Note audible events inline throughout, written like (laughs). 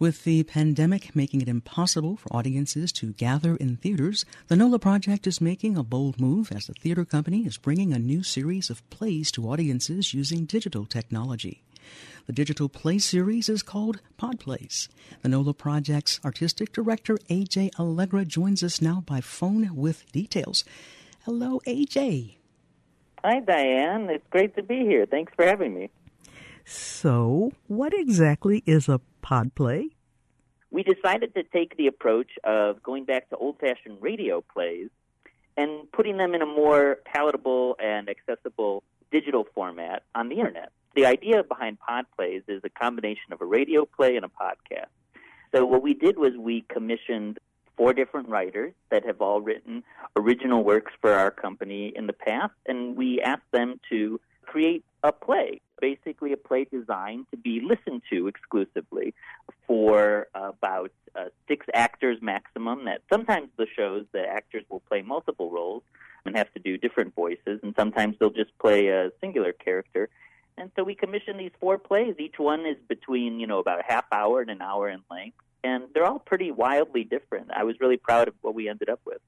With the pandemic making it impossible for audiences to gather in theaters, the NOLA Project is making a bold move as the theater company is bringing a new series of plays to audiences using digital technology. The digital play series is called Pod Plays. The NOLA Project's artistic director, AJ Allegra, joins us now by phone with details. Hello, AJ. Hi, Diane. It's great to be here. Thanks for having me. So, what exactly is a pod play? We decided to take the approach of going back to old fashioned radio plays and putting them in a more palatable and accessible digital format on the internet. The idea behind pod plays is a combination of a radio play and a podcast. So, what we did was we commissioned four different writers that have all written original works for our company in the past, and we asked them to create a play, basically a play designed to be listened to exclusively for about uh, six actors maximum. That sometimes the shows the actors will play multiple roles and have to do different voices, and sometimes they'll just play a singular character. And so we commissioned these four plays. Each one is between you know about a half hour and an hour in length and they're all pretty wildly different. I was really proud of what we ended up with.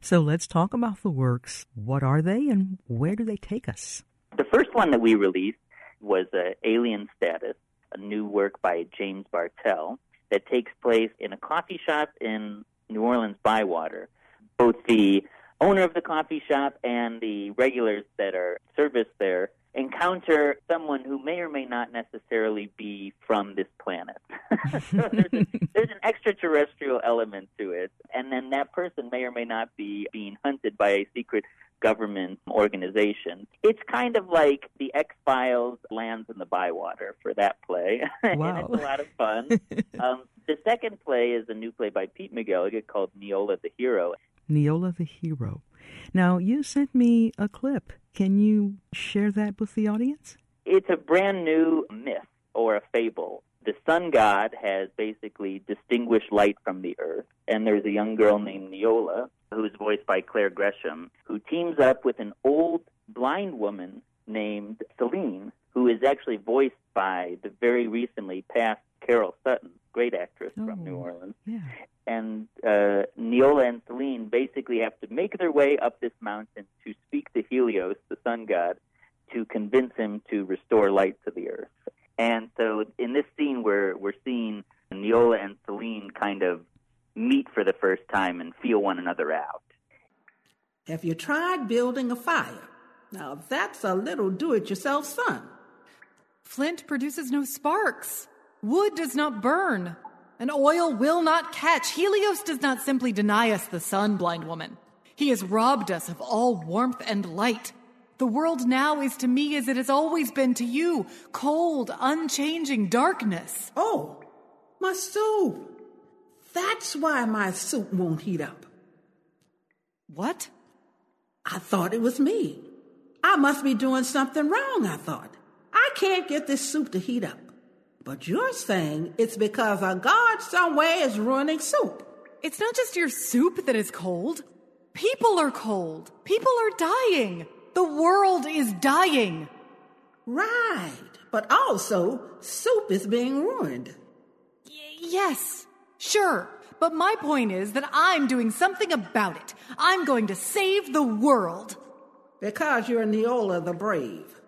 So let's talk about the works. What are they and where do they take us? The first one that we released was uh, Alien Status, a new work by James Bartell that takes place in a coffee shop in New Orleans Bywater. Both the owner of the coffee shop and the regulars that are serviced there encounter someone who may or may not necessarily be from this planet. (laughs) so there's, a, (laughs) there's, an extraterrestrial element to it, and then that person may or may not be being hunted by a secret government organization. It's kind of like the X Files lands in the Bywater for that play, wow. (laughs) and it's a lot of fun. (laughs) um, the second play is a new play by Pete McGilligan called Neola the Hero. Neola the Hero. Now, you sent me a clip. Can you share that with the audience? It's a brand new myth or a fable. The sun god has basically distinguished light from the earth, and there's a young girl named Neola, who's voiced by Claire Gresham, who teams up with an old blind woman named Celine, who is actually voiced by the very recently passed Carol Sutton, great actress oh, from New Orleans. Yeah. And uh, Neola and Celine basically have to make their way up this mountain to speak to Helios, the sun god, to convince him to restore light to the earth. And so in this scene, we're, we're seeing Neola and Celine kind of meet for the first time and feel one another out. Have you tried building a fire? Now, that's a little do it yourself, son. Flint produces no sparks. Wood does not burn. And oil will not catch. Helios does not simply deny us the sun, blind woman. He has robbed us of all warmth and light. The world now is to me as it has always been to you cold, unchanging darkness. Oh, my soup. That's why my soup won't heat up. What? I thought it was me. I must be doing something wrong, I thought. I can't get this soup to heat up. But you're saying it's because a god somewhere is ruining soup. It's not just your soup that is cold. People are cold. People are dying. The world is dying. Right. But also, soup is being ruined. Y- yes, sure. But my point is that I'm doing something about it. I'm going to save the world. Because you're Neola the Brave.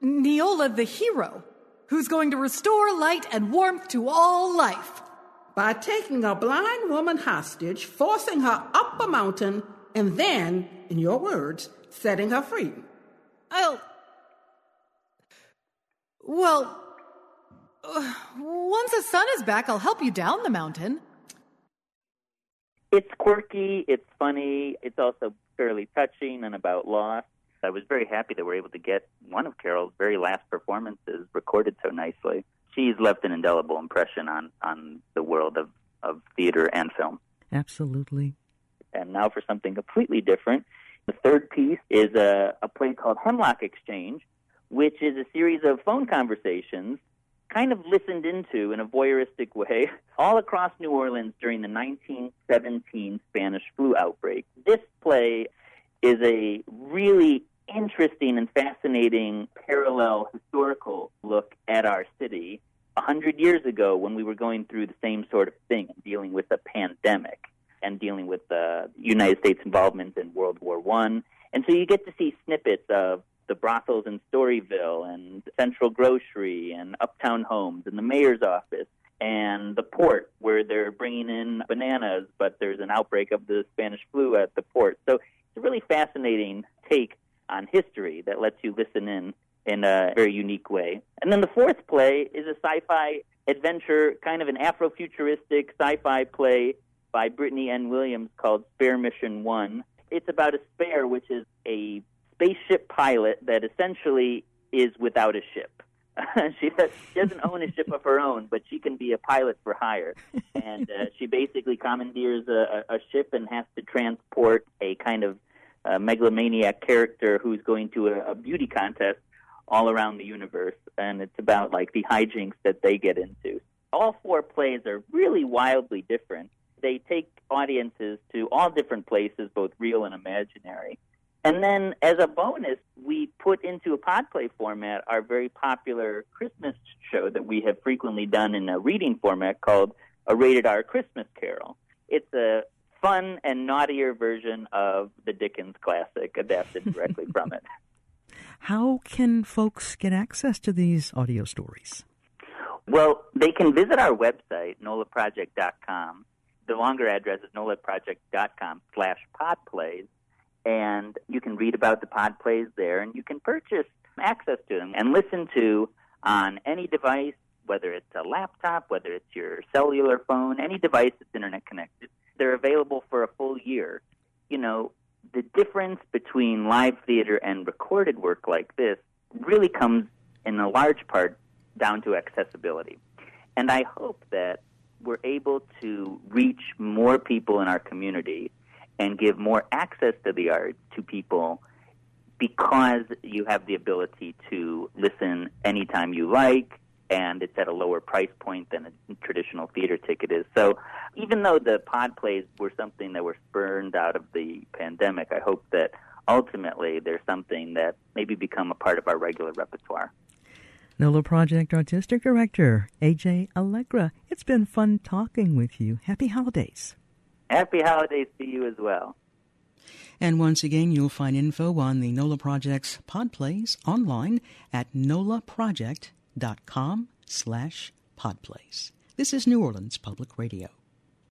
Neola the Hero, who's going to restore light and warmth to all life. By taking a blind woman hostage, forcing her up a mountain, and then, in your words, setting her free. I'll. Well, uh, once the sun is back, I'll help you down the mountain. It's quirky, it's funny, it's also fairly touching and about loss. I was very happy that we're able to get one of Carol's very last performances recorded so nicely. She's left an indelible impression on, on the world of, of theater and film. Absolutely. And now for something completely different. The third piece is a, a play called Hemlock Exchange, which is a series of phone conversations kind of listened into in a voyeuristic way (laughs) all across New Orleans during the 1917 Spanish flu outbreak. This play is a really interesting and fascinating parallel historical look at our city a hundred years ago when we were going through the same sort of thing, dealing with a pandemic and dealing with the United States involvement in World War One. And so you get to see snippets of the brothels in Storyville and Central Grocery and Uptown Homes and the mayor's office and the port where they're bringing in bananas, but there's an outbreak of the Spanish flu at the port. So it's a really fascinating take on history that lets you listen in in a very unique way. And then the fourth play is a sci-fi adventure, kind of an Afrofuturistic sci-fi play by Brittany N. Williams called Spare Mission One. It's about a spare, which is a spaceship pilot that essentially is without a ship. (laughs) she, does, she doesn't own a ship of her own, but she can be a pilot for hire. And uh, she basically commandeers a, a ship and has to transport a kind of uh, megalomaniac character who's going to a, a beauty contest all around the universe. And it's about like the hijinks that they get into. All four plays are really wildly different. They take audiences to all different places, both real and imaginary. And then, as a bonus, we put into a podplay format our very popular Christmas show that we have frequently done in a reading format called A Rated R Christmas Carol. It's a fun and naughtier version of the Dickens classic adapted (laughs) directly from it. How can folks get access to these audio stories? Well, they can visit our website, nolaproject.com. The longer address is nolaproject.com slash podplays and you can read about the pod plays there, and you can purchase access to them and listen to on any device, whether it's a laptop, whether it's your cellular phone, any device that's internet connected. They're available for a full year. You know, the difference between live theater and recorded work like this really comes in a large part down to accessibility. And I hope that we're able to reach more people in our community and give more access to the arts to people because you have the ability to listen anytime you like and it's at a lower price point than a traditional theater ticket is. So even though the pod plays were something that were spurned out of the pandemic, I hope that ultimately there's something that maybe become a part of our regular repertoire. NOLA Project Artistic Director, AJ Allegra, it's been fun talking with you. Happy holidays. Happy holidays to you as well. And once again, you'll find info on the NOLA Project's podplays online at nolaproject.com slash podplays. This is New Orleans Public Radio.